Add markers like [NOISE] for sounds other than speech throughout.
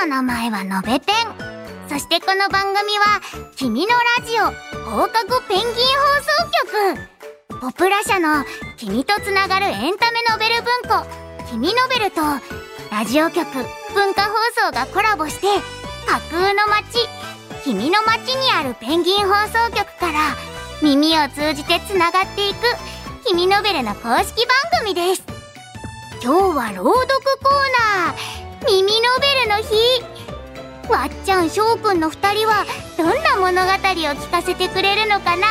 の名前はのべペン。そしてこの番組は「君のラジオ放課後ペンギン放送局」ポプラ社の「君とつながるエンタメノベル文庫」「君ノベル」とラジオ局文化放送がコラボして架空の街君の街にあるペンギン放送局から耳を通じてつながっていく君ノベルの公式番組です。今日は朗読コーナー。耳ノベルの日。わっちゃんしょうくんの2人はどんな物語を聞かせてくれるのかな？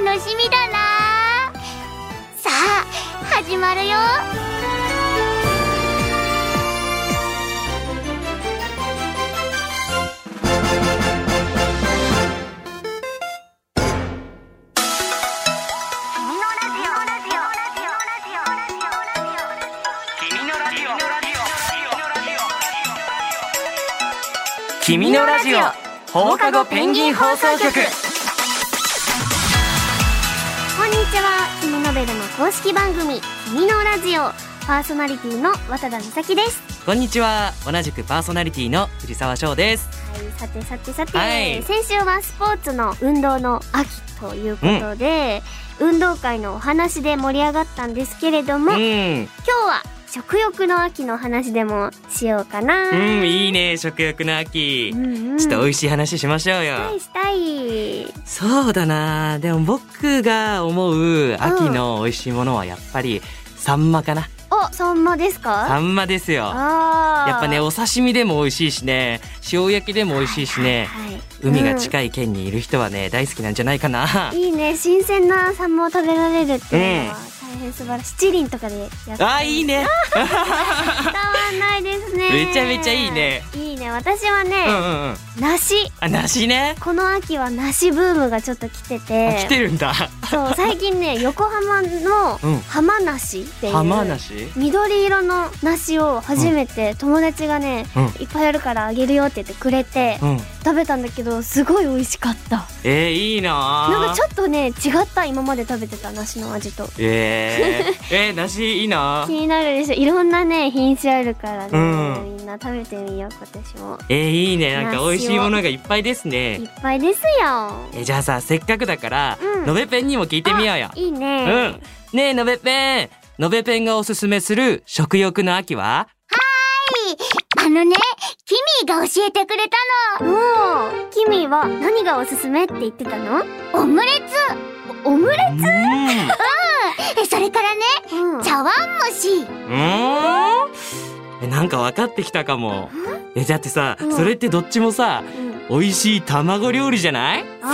楽しみだな。さあ始まるよ。君のラジオ。放課後ペンギン放送局。こんにちは。君ノベルの公式番組君のラジオ。パーソナリティの渡田美咲です。こんにちは。同じくパーソナリティの藤沢翔です。はいさてさてさて、はい。先週はスポーツの運動の秋ということで、運動会のお話で盛り上がったんですけれども、う今ん日は食欲の秋の話でもしようかな、うんいいね食欲の秋。うんうん。ちょっと美味しい話しましょうよ。したいしたい。そうだな。でも僕が思う秋の美味しいものはやっぱりサンマかな。おサンマですか？サンマですよ。やっぱねお刺身でも美味しいしね。塩焼きでも美味しいしね。はいはい海が近い県にいる人はね大好きなんじゃないかな。いいね。新鮮なサンマを食べられるっていうのは大変素晴らしい七輪とかでやってあいいね。[LAUGHS] 伝わんないですね。めちゃめちゃいいね。いいね。私はね、うんうんうん。梨。あ梨ね。この秋は梨ブームがちょっと来てあて来てるんだそう [LAUGHS] 最近ね横浜のうん。浜梨っていう、浜梨？緑色の梨を初めて友達がね、うん。いっぱいあるからあげるよって言ってくれて、うん。食べたんだけどすごい美味しかった。えー、いいななんかちょっとね違った今まで食べてた梨の味と。えー、[LAUGHS] えー、梨いいな気になるでしょ。いろんなね品種あるからね、うん。みんな食べてみよう今年も。えー、いいね。なんか美味しいものがいっぱいですいねっぱいですよ。えじゃあさせっかくだから、うん。のべペンにも聞いてみようよいいね、うん。ねえのべペンのべペンがおすすめする食欲の秋は？あのねキミが教えてくれたの。もうキミは何がおすすめって言ってたの？オムレオムレうん。それからねツ、うん、茶碗蒸し。うーん。えなんか分かってきたかも。えだってさ、うん。それってどっちもさうん、美味しい卵料理じゃない？そう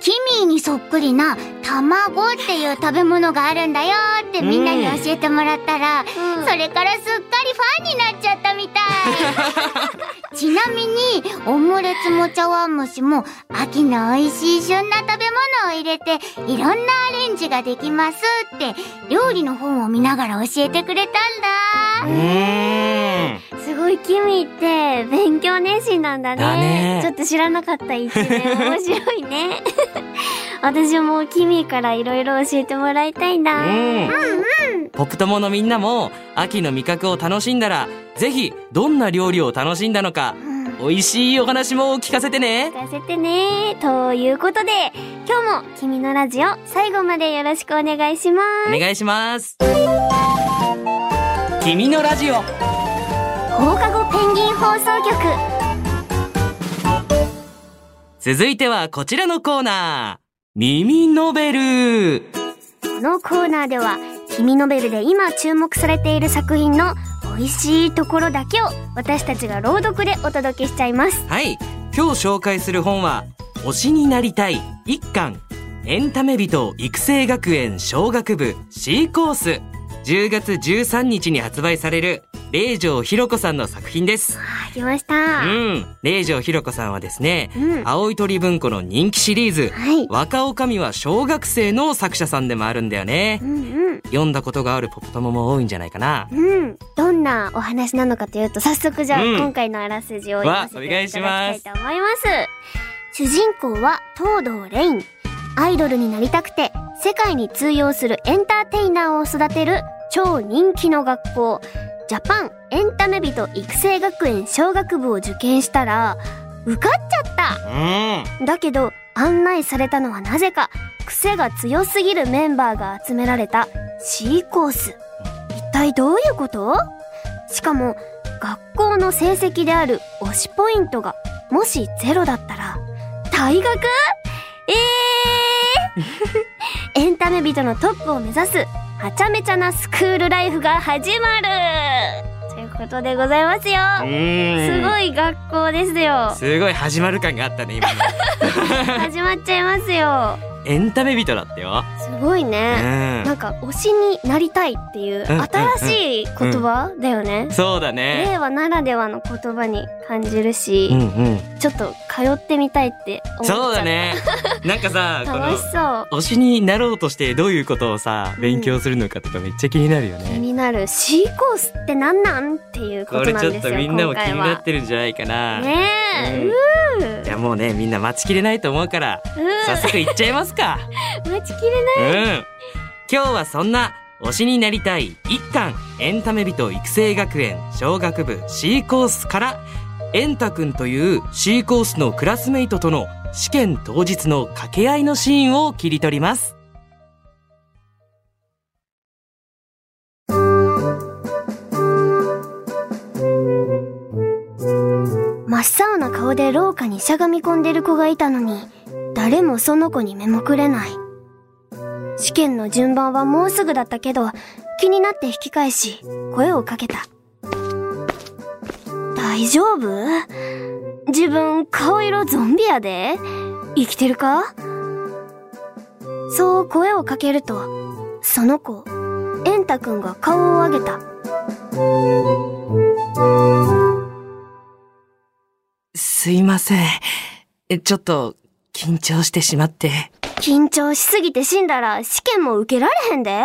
キミにそっくりな卵っていう食べ物があるんだよってみんなに教えてもらったら、うん。それからすっかりファンになっちゃったみたい。[LAUGHS] ちなみにオムレツも茶碗蒸しも秋の美味しい旬な食べ物を入れていろんなアレンジができますって料理の本を見ながら教えてくれたんうだ。ーん。すごいキミって勉強熱心なんだね。だね。ちょっと知らなかった一面。[LAUGHS] 面白いね。[LAUGHS] 私もキミからいろいろ教えてもらいたいな、うんポップ友のみんなも秋の味覚を楽しんだらぜひどんな料理を楽しんだのかうん。美味しいお話も聞かせてね。聞かせてね。ということで今日も「君のラジオ」最後までよろしくお願いします。お願いします。君のラジオ放課後ペンギン放送局。続いてはこちらのコーナー耳ノベル。このコーナーでは「君ノベル」で今注目されている作品の美味しいところだけを私たちが朗読でお届けしちゃいます。はい。今日紹介する本は推しになりたい一巻。エンタメ人育成学園小学部 C コース。10月13日に発売される霊城ひろ子さんの作品です。あ来ました。うん。霊城ひろ子さんはですねうん。青い鳥文庫の人気シリーズはい。若女将は小学生の作者さんでもあるんだよね。うん読んだことがあるポップ友も多いんじゃないかな。うん。うんどんなお話なのかというと早速じゃあ、うん。今回のあらすじを読ませていただきたいと思います。主人公は東堂レインアイドルになりたくて世界に通用するエンターテイナーを育てる超人気の学校ジャパンエンタメ人育成学園小学部を受験したら受かっちゃった。うん。だけど案内されたのはなぜか癖が強すぎるメンバーが集められた C コース。一体どういうこと？しかも学校の成績である推しポイントがもしゼロだったら退学？ええー、[LAUGHS] エンタメ人のトップを目指すはちゃめちゃなスクールライフが始まる。ということでございますよ。すごいい学校ですよ。すごい始まる感があったね今の。[LAUGHS] 始まっちゃいますよエンタメ人だったよ。すごいうね、ん。なんか推しになりたいっていううん新しい言葉だよね、そうだね。令和ならではの言葉に感じるし、うんうん。ちょっと通ってみたいって思っちゃそうだね。[LAUGHS] なんかさ楽しそう。推しになろうとしてどういうことをさ勉強するのかとかめっちゃ気になるよ気ね、になる。C コースって何なんっていうこことれちょっなんですよとみんなも気にな今ってるんじゃないかな、ねえ、うん。うー。じゃあもうねみんな待ちきれないと思うからう早速行っちゃいますか。ー待ちきれない。うん。今日はそんな推しになりたい一巻エンタメ人育成学園小学部 C コースからエンタくんという C コースのクラスメイトとの試験当日の掛け合いのシーンを切り取ります。真っ青な顔で廊下にしゃがみ込んでる子がいたのに、誰もその子に目もくれない。試験の順番はもうすぐだったけど、気になって引き返し、声をかけた。大丈夫？自分顔色ゾンビやで生きてるか？そう声をかけると、その子、エンタくんが顔を上げた。すいませんちょっと緊張してしまって。緊張しすぎて死んだら試験も受けられへんで。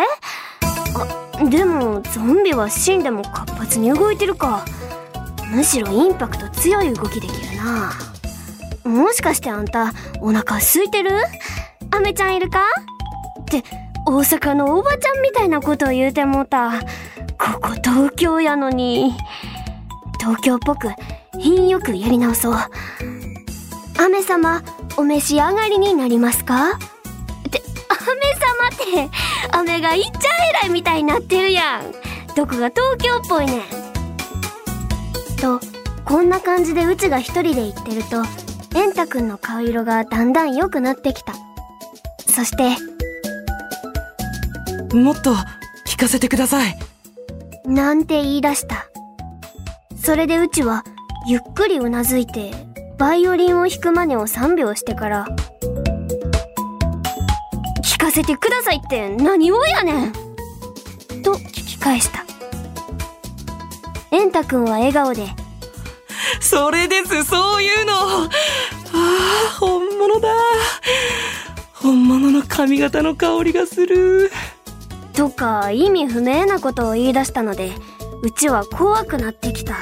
あでもゾンビは死んでも活発に動いてるか。むしろインパクト強い動きできるな。もしかしてあんたお腹空いてる？アメちゃんいるか？って大阪のおばちゃんみたいなことを言うてもうた。ここ東京やのに。東京っぽく品よくやり直そう。アメ様お召し上がりになりますか？って、[LAUGHS] アメ様って、アメがいっちゃえらいみたいになってるやん。どこが東京っぽいねん。と、こんな感じでうちが一人で行ってると、エンタくんの顔色がだんだん良くなってきた。そして、もっと聞かせてくださいなんて言い出した。それでうちは、ゆっくりうなずいて、バイオリンを弾く真似を3秒してから、聞かせてくださいって何をやねん！と聞き返した。エンタくんは笑顔で、それです。そういうの。ああ本物だ。本物の髪型の香りがする。とか意味不明なことを言い出したので、うちは怖くなってきた。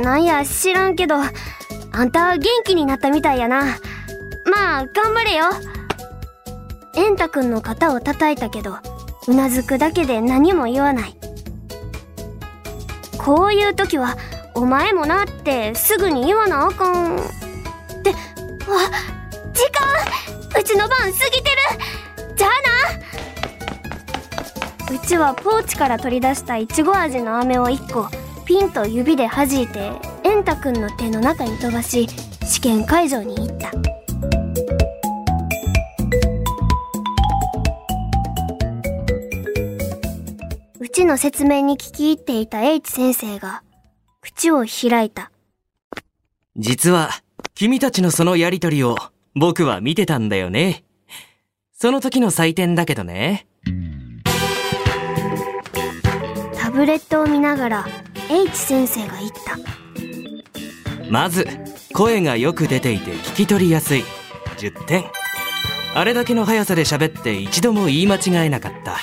なんや知らんけど、あんた元気になったみたいやな。まあ、頑張れよ。エンタくんの肩を叩いたけど、うなずくだけで何も言わない。こういう時は、お前もなってすぐに言わなあかん。って、あ、時間うちの番過ぎてるじゃあなうちはポーチから取り出したいちご味の飴を1個ピンと指で弾いてエンタくんの手の中に飛ばし試験会場に行った。うちの説明に聞き入っていた H 先生が口を開いた。実は君たちのそのやりとりを僕は見てたんだよね。その時の採点だけどね。タブレットを見ながら H 先生が言った。まず声がよく出ていて聞き取りやすい。10点。あれだけの速さで喋って一度も言い間違えなかった。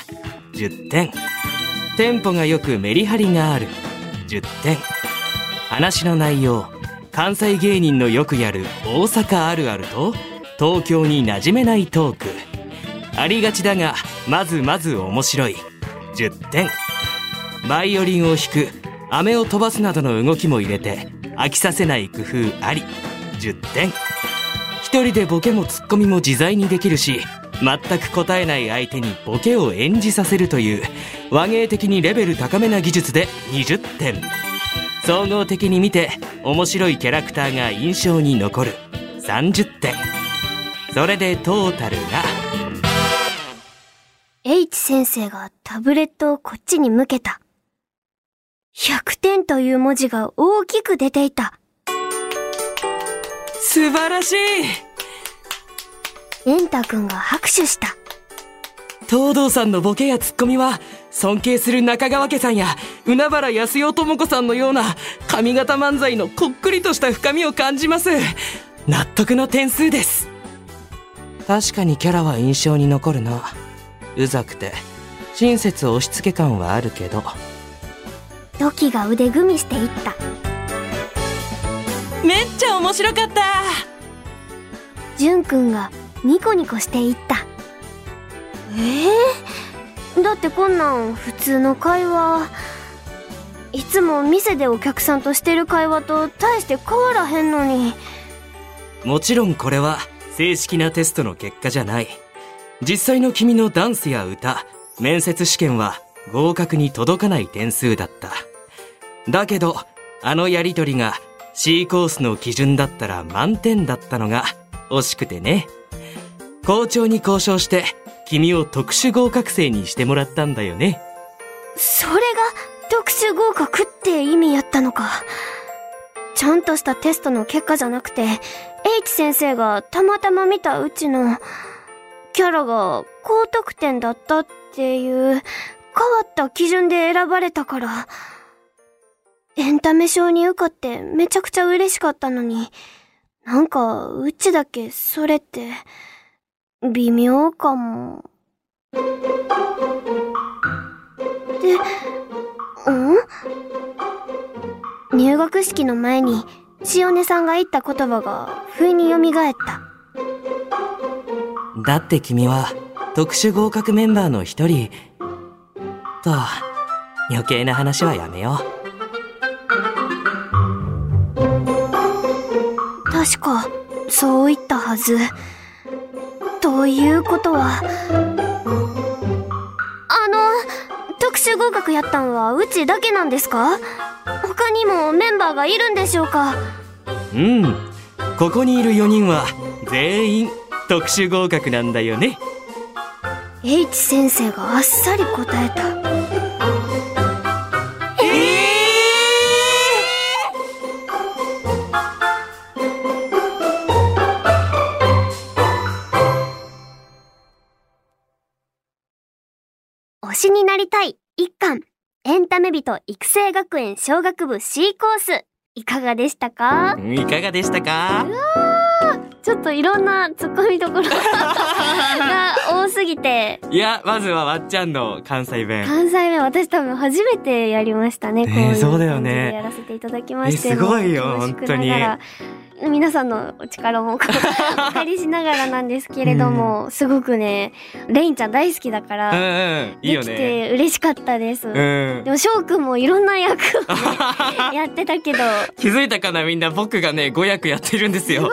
10点。テンポがよくメリハリがある。10点。話の内容。関西芸人のよくやる大阪あるあると東京に馴染めないトーク。ありがちだがまずまず面白い。10点。バイオリンを弾く。飴を飛ばすなどの動きも入れて飽きさせない工夫あり。10点。一人でボケもツッコミも自在にできるし全く答えない相手にボケを演じさせるという和芸的にレベル高めな技術で20点。総合的に見て面白いキャラクターが印象に残る。30点。それでトータルが H 先生がタブレットをこっちに向けた。100点という文字が大きく出ていた。素晴らしい。エンタ君が拍手した。東堂さんのボケやツッコミは尊敬する中川家さんや海原康代智子さんのような上方漫才のこっくりとした深みを感じます。納得の点数です。確かにキャラは印象に残るな。うざくて親切押し付け感はあるけど土器が腕組みしていった。めっちゃ面白かったジュン君がニコニコしていった。ええだってこんなん普通の会話。いつも店でお客さんとしてる会話と大して変わらへんのに。もちろんこれは正式なテストの結果じゃない実際の君のダンスや歌面接試験は合格に届かない点数だっただけどあのやりとりが C コースの基準だったら満点だったのが惜しくてね。校長に交渉して君を特殊合格生にしてもらったんだよね。それが特殊合格って意味やったのか。ちゃんとしたテストの結果じゃなくて、H 先生がたまたま見たうちのキャラが高得点だったっていう変わった基準で選ばれたから、エンタメ賞に受かってめちゃくちゃ嬉しかったのに、なんかうちだけそれって微妙かも。で、うん？入学式の前に、塩根さんが言った言葉が、不意に蘇った。だって君は特殊合格メンバーの一人と余計な話はやめよう確か、そう言ったはず。ということは、あの、特殊合格やったんはうちだけなんですか？他にもメンバーがいるんでしょうか？うんここにいる4人は全員特殊合格なんだよね H 先生があっさり答えた。しになりたい一巻。エンタメ人育成学園小学部 C コース。いかがでしたか？いかがでしたか？ちょっといろんな突っ込みどころ [LAUGHS] が多すぎて。いやまずはわっちゃんの関西弁。関西弁私多分初めてやりましたね。ねこういうそうだよねでやらせていただきまして。えすごいよ本当に皆さんのお力もお借りしながらなんですけれども、すごくねレインちゃん大好きだから、うんうんいいよできねて嬉しかったです、うん。でも翔くんもいろんな役をね [LAUGHS] やってたけど。気づいたかなみんな。僕がね5役やってるんですよ。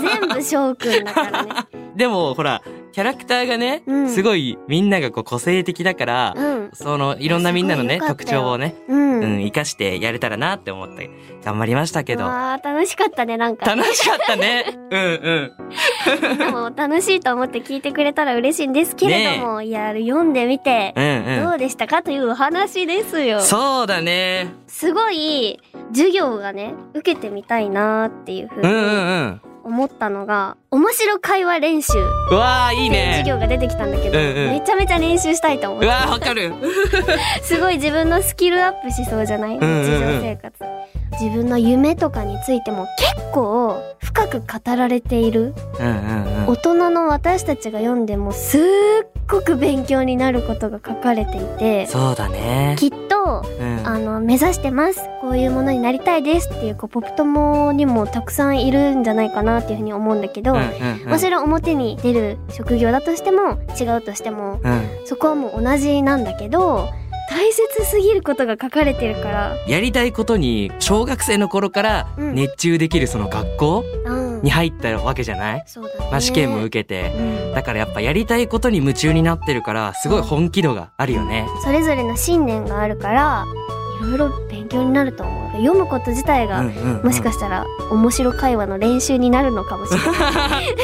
全部翔くんだからね。[LAUGHS] でもほらキャラクターがね、うん。すごいみんながこう個性的だから、うん。そのいろんなみんなのね特徴をね、うん、うん、生かしてやれたらなって思って頑張りましたけど。あー楽しかったねなんか。楽しかったね。うんうん。[LAUGHS] でも楽しいと思って聞いてくれたら嬉しいんですけれども、いや読んでみてうんうどうでしたかというお話ですよ。んそうだね。すごい授業がね受けてみたいなっていうふううんうんにうん。思ったのが、面白会話練習。うわーいいね。授業が出てきたんだけど、うんうん。めちゃめちゃ練習したいと思っうてわーわかる。[LAUGHS] すごい自分のスキルアップしそうじゃない？日んうんうん。常生活。自分の夢とかについても結構深く語られている。うんうんうん。大人の私たちが読んでもすっごく勉強になることが書かれていてそうだね。きっとうん。あの目指してます。こういうものになりたいですっていうこうポップ友にもたくさんいるんじゃないかなっていうふうに思うんだけど、うんうんうんもちろん。表に出る職業だとしても違うとしてもうんそこはもう同じなんだけど大切すぎることが書かれてるから。やりたいことに小学生の頃からうん。熱中できるその学校うん。に入ったわけじゃない、ね。まあ、試験も受けて。うん。だからやっぱやりたいことに夢中になってるからすごい本気度があるよね。それぞれの信念があるからいろいろ勉強になると思う読むこと自体が、もしかしたら面白会話の練習になるのかもしれない。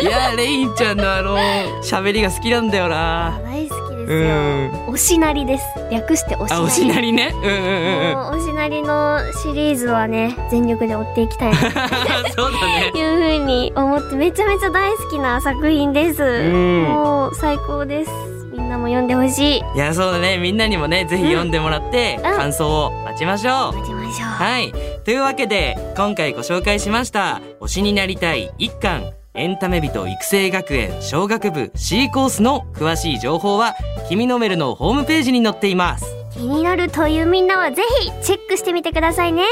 [LAUGHS] いやレインちゃんのあの喋りが好きなんだよな。大好きですうよん。おしなりです。略しておしなり。あおしなりね。うんうんうんおしなりのシリーズはね全力で追っていきたいな。[LAUGHS] そうだね。と。[LAUGHS] いうふうに思ってめちゃめちゃ大好きな作品です、ん。もう最高です。みんなも読んでほしい。いやそうだね。みんなにもねぜひ読んでもらってん。感想を待ちましょう。待ちましょうはい。というわけで、今回ご紹介しました、推しになりたい一巻、エンタメ人育成学園小学部 C コースの詳しい情報は、君のメルのホームページに載っています。気になるというみんなはぜひチェックしてみてくださいね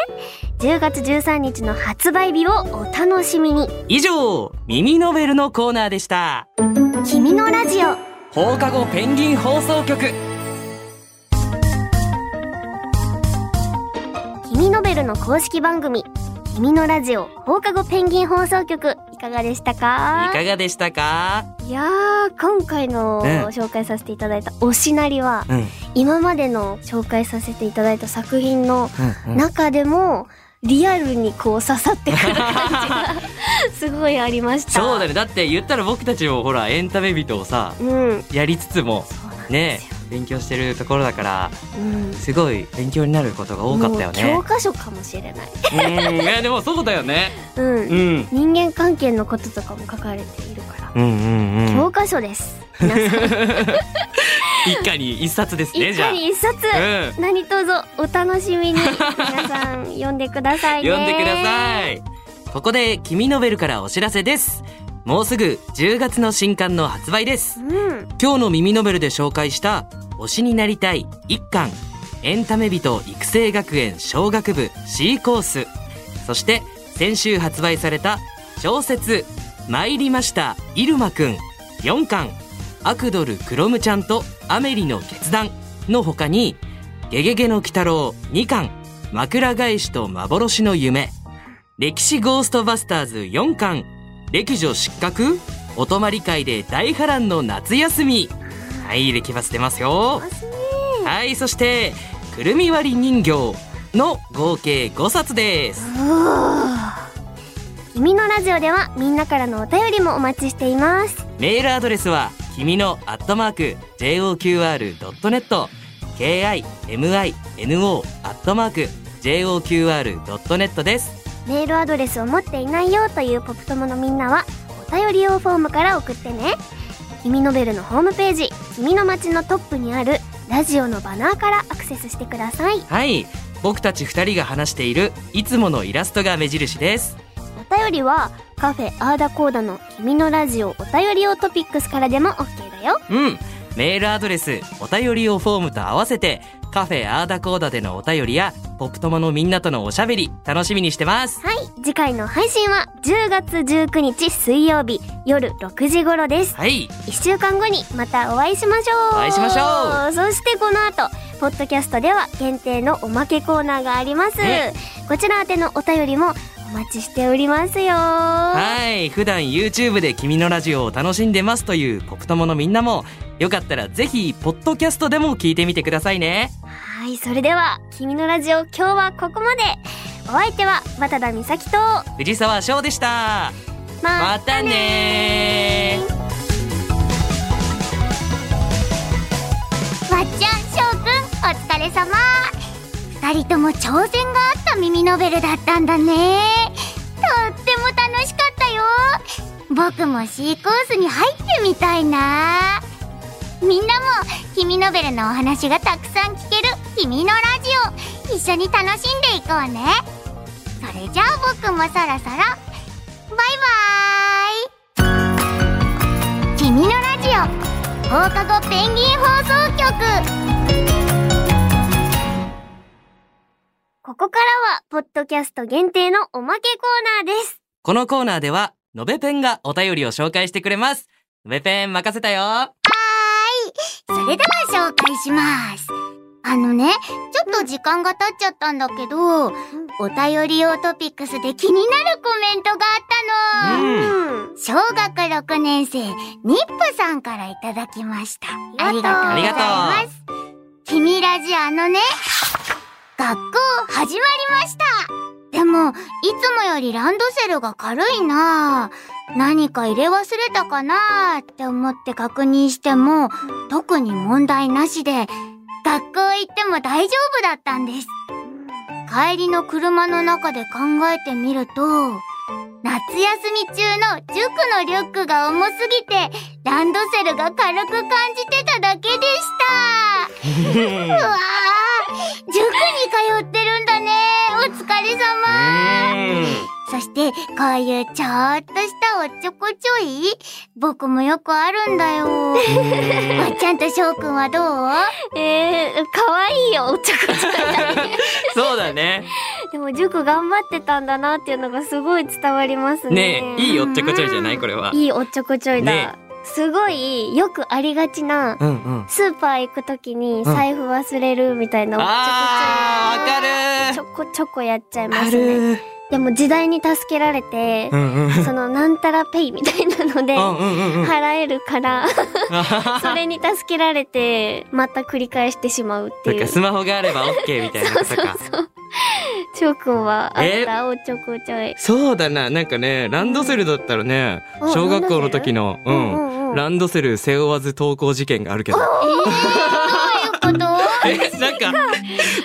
10月13日の発売日をお楽しみに以上、耳ノベルのコーナーでした。君のラジオ放課後ペンギン放送局。君ノベルの公式番組君のラジオ放課後ペンギン放送局いかがでしたか？いかがでしたか？いやー今回のうん。紹介させていただいた「推しなり」はうん。今までの紹介させていただいた作品の。中でもリアルにこう刺さってくる感じが [LAUGHS] すごいありました。そうだね。だって言ったら僕たちもほら、エンタメ人をさ、うん。やりつつも、ね勉強してるところだから、うんすごい勉強になることが多かったよね。教科書かもしれないうん、いやでもそうだよね。うんうん。人間関係のこととかも書かれているから、うんうんうん。教科書です皆さん一家に一冊ですね、一じゃあ。家に一冊、うん。何卒お楽しみに皆さん [LAUGHS] 読んでくださいね読んでください。ここで、君ノベルからお知らせです。もうすぐ10月の新刊の発売です。うん。今日の耳ノベルで紹介した、推しになりたい一巻、エンタメ人育成学園小学部 C コース。そして、先週発売された小説、参りました、イルマくん4巻、アクドルクロムちゃんとアメリの決断。の他に、ゲゲゲの鬼太郎2巻、枕返しと幻の夢、歴史ゴーストバスターズ4巻、歴女失格？お泊まり会で大波乱の夏休み。はい、歴バス出ますよ。はい、そして、くるみ割り人形の合計5冊です。君のラジオではみんなからのお便りもお待ちしていますメールアドレスは、君のアットマーク、JOQR.net、KIMINO アットマーク、JOQR.net です。メールアドレスを持っていないよというポップ友のみんなはお便り用フォームから送ってね君のベルのホームページ君の街のトップにあるラジオのバナーからアクセスしてくださいはい、僕たち二人が話している、いつものイラストが目印です。お便りはカフェアーダコーダの君のラジオお便り用トピックスからでも OK だようん。メールアドレス、お便り用フォームと合わせて、カフェアーダコーダでのお便りや、ポップ友のみんなとのおしゃべり、楽しみにしてます。はい。次回の配信は10月19日水曜日夜6時頃です。はい。1週間後にまたお会いしましょう。お会いしましょう。そしてこの後ポッドキャストでは限定のおまけコーナーがあります、ね。こちら宛てのお便りもお待ちしておりますよははい。普段 YouTube で君のラジオを楽しんでますというポップ友のみんなも、よかったらぜひ、ポッドキャストでも聞いてみてくださいね。いそれでは「君のラジオ」今日はここまでお相手は渡田美咲と藤沢翔でした。またねー。わっちゃんしょうくんお疲れ様二人とも挑戦があった耳ノベルだったんだね。とっても楽しかったよ。僕も C コースに入ってみたいな。みんなも君ノベルのお話がたくさん聞ける君のラジオ。一緒に楽しんでいこうね。それじゃあ僕もそろそろ。バイバーイ。君のラジオ。放課後ペンギン放送局。ここからはポッドキャスト限定のおまけコーナーですこのコーナーでは、のべペンがお便りを紹介してくれます。のべペン任せたよ。それでは紹介します。あのね、ちょっと時間が経っちゃったんだけど、お便り用トピックスで気になるコメントがあったの。うん小学6年生、ニップさんからいただきました。ありがとうございありがます。君ラジあのね、学校始まりました。でも、いつもよりランドセルが軽いなぁ何か入れ忘れたかなぁって思って確認しても、特に問題なしで、学校行っても大丈夫だったんです。帰りの車の中で考えてみると、夏休み中の塾のリュックが重すぎて、ランドセルが軽く感じてただけでした。[LAUGHS] うわー様。そして、こういうちょっとしたおっちょこちょい僕もよくあるんだよ。わっちゃんとしょうくんはどう？えー、かわいいよ、おっちょこちょいだね。そうだね。でも塾頑張ってたんだなっていうのがすごい伝わりますね。ねえ、いいおっちょこちょいじゃない？これは。いいおっちょこちょいだ。ねすごい、よくありがちな、うんうん。スーパー行くときに財布忘れるみたいなあー、わかるちょこちょこやっちゃいまあすね。る。でも時代に助けられてう、んうん。そのなんたらペイみたいなので。払えるから、[LAUGHS] それに助けられて、また繰り返してしまうっていう。そっか、スマホがあれば OK みたいなことか。[LAUGHS] 翔くんはあっえたおっちょこちょい。そうだな、なんかね、ランドセルだったらね、うん。小学校の時の、ううん。うんうんん、ランドセル背負わず登校事件があるけど。えー、どういうこと？[LAUGHS] え、なんか、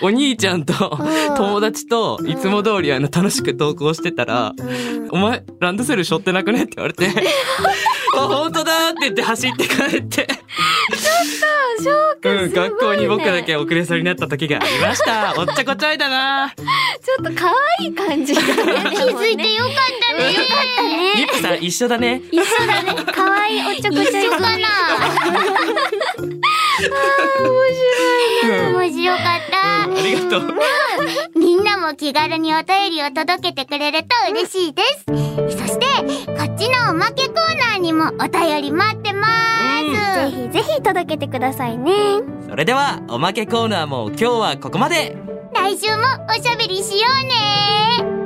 お兄ちゃんとうん。友達といつも通りあの楽しく登校してたら、うん。お前、ランドセル背負ってなくね？って言われて、[LAUGHS] あ、本当だって言って走って帰って、翔くんうん、すごい、ね、学校に僕だけ遅れそうになった時がありました。おっちょこちょいだな。ちょっと可愛い感じだ [LAUGHS] ね。気づいてよかったね。よかったね。ニップさん一緒だね。一緒だね。可愛いおっちょこちょい一緒かな [LAUGHS] うん面白かった。ありがとう。みんなも気軽にお便りを届けてくれると嬉しいです。そして、こっちのおまけコーナーにもお便り待ってまぜーす。ひぜひ届けてくださいね。それでは、おまけコーナーも今日はここまで。来週もおしゃべりしようね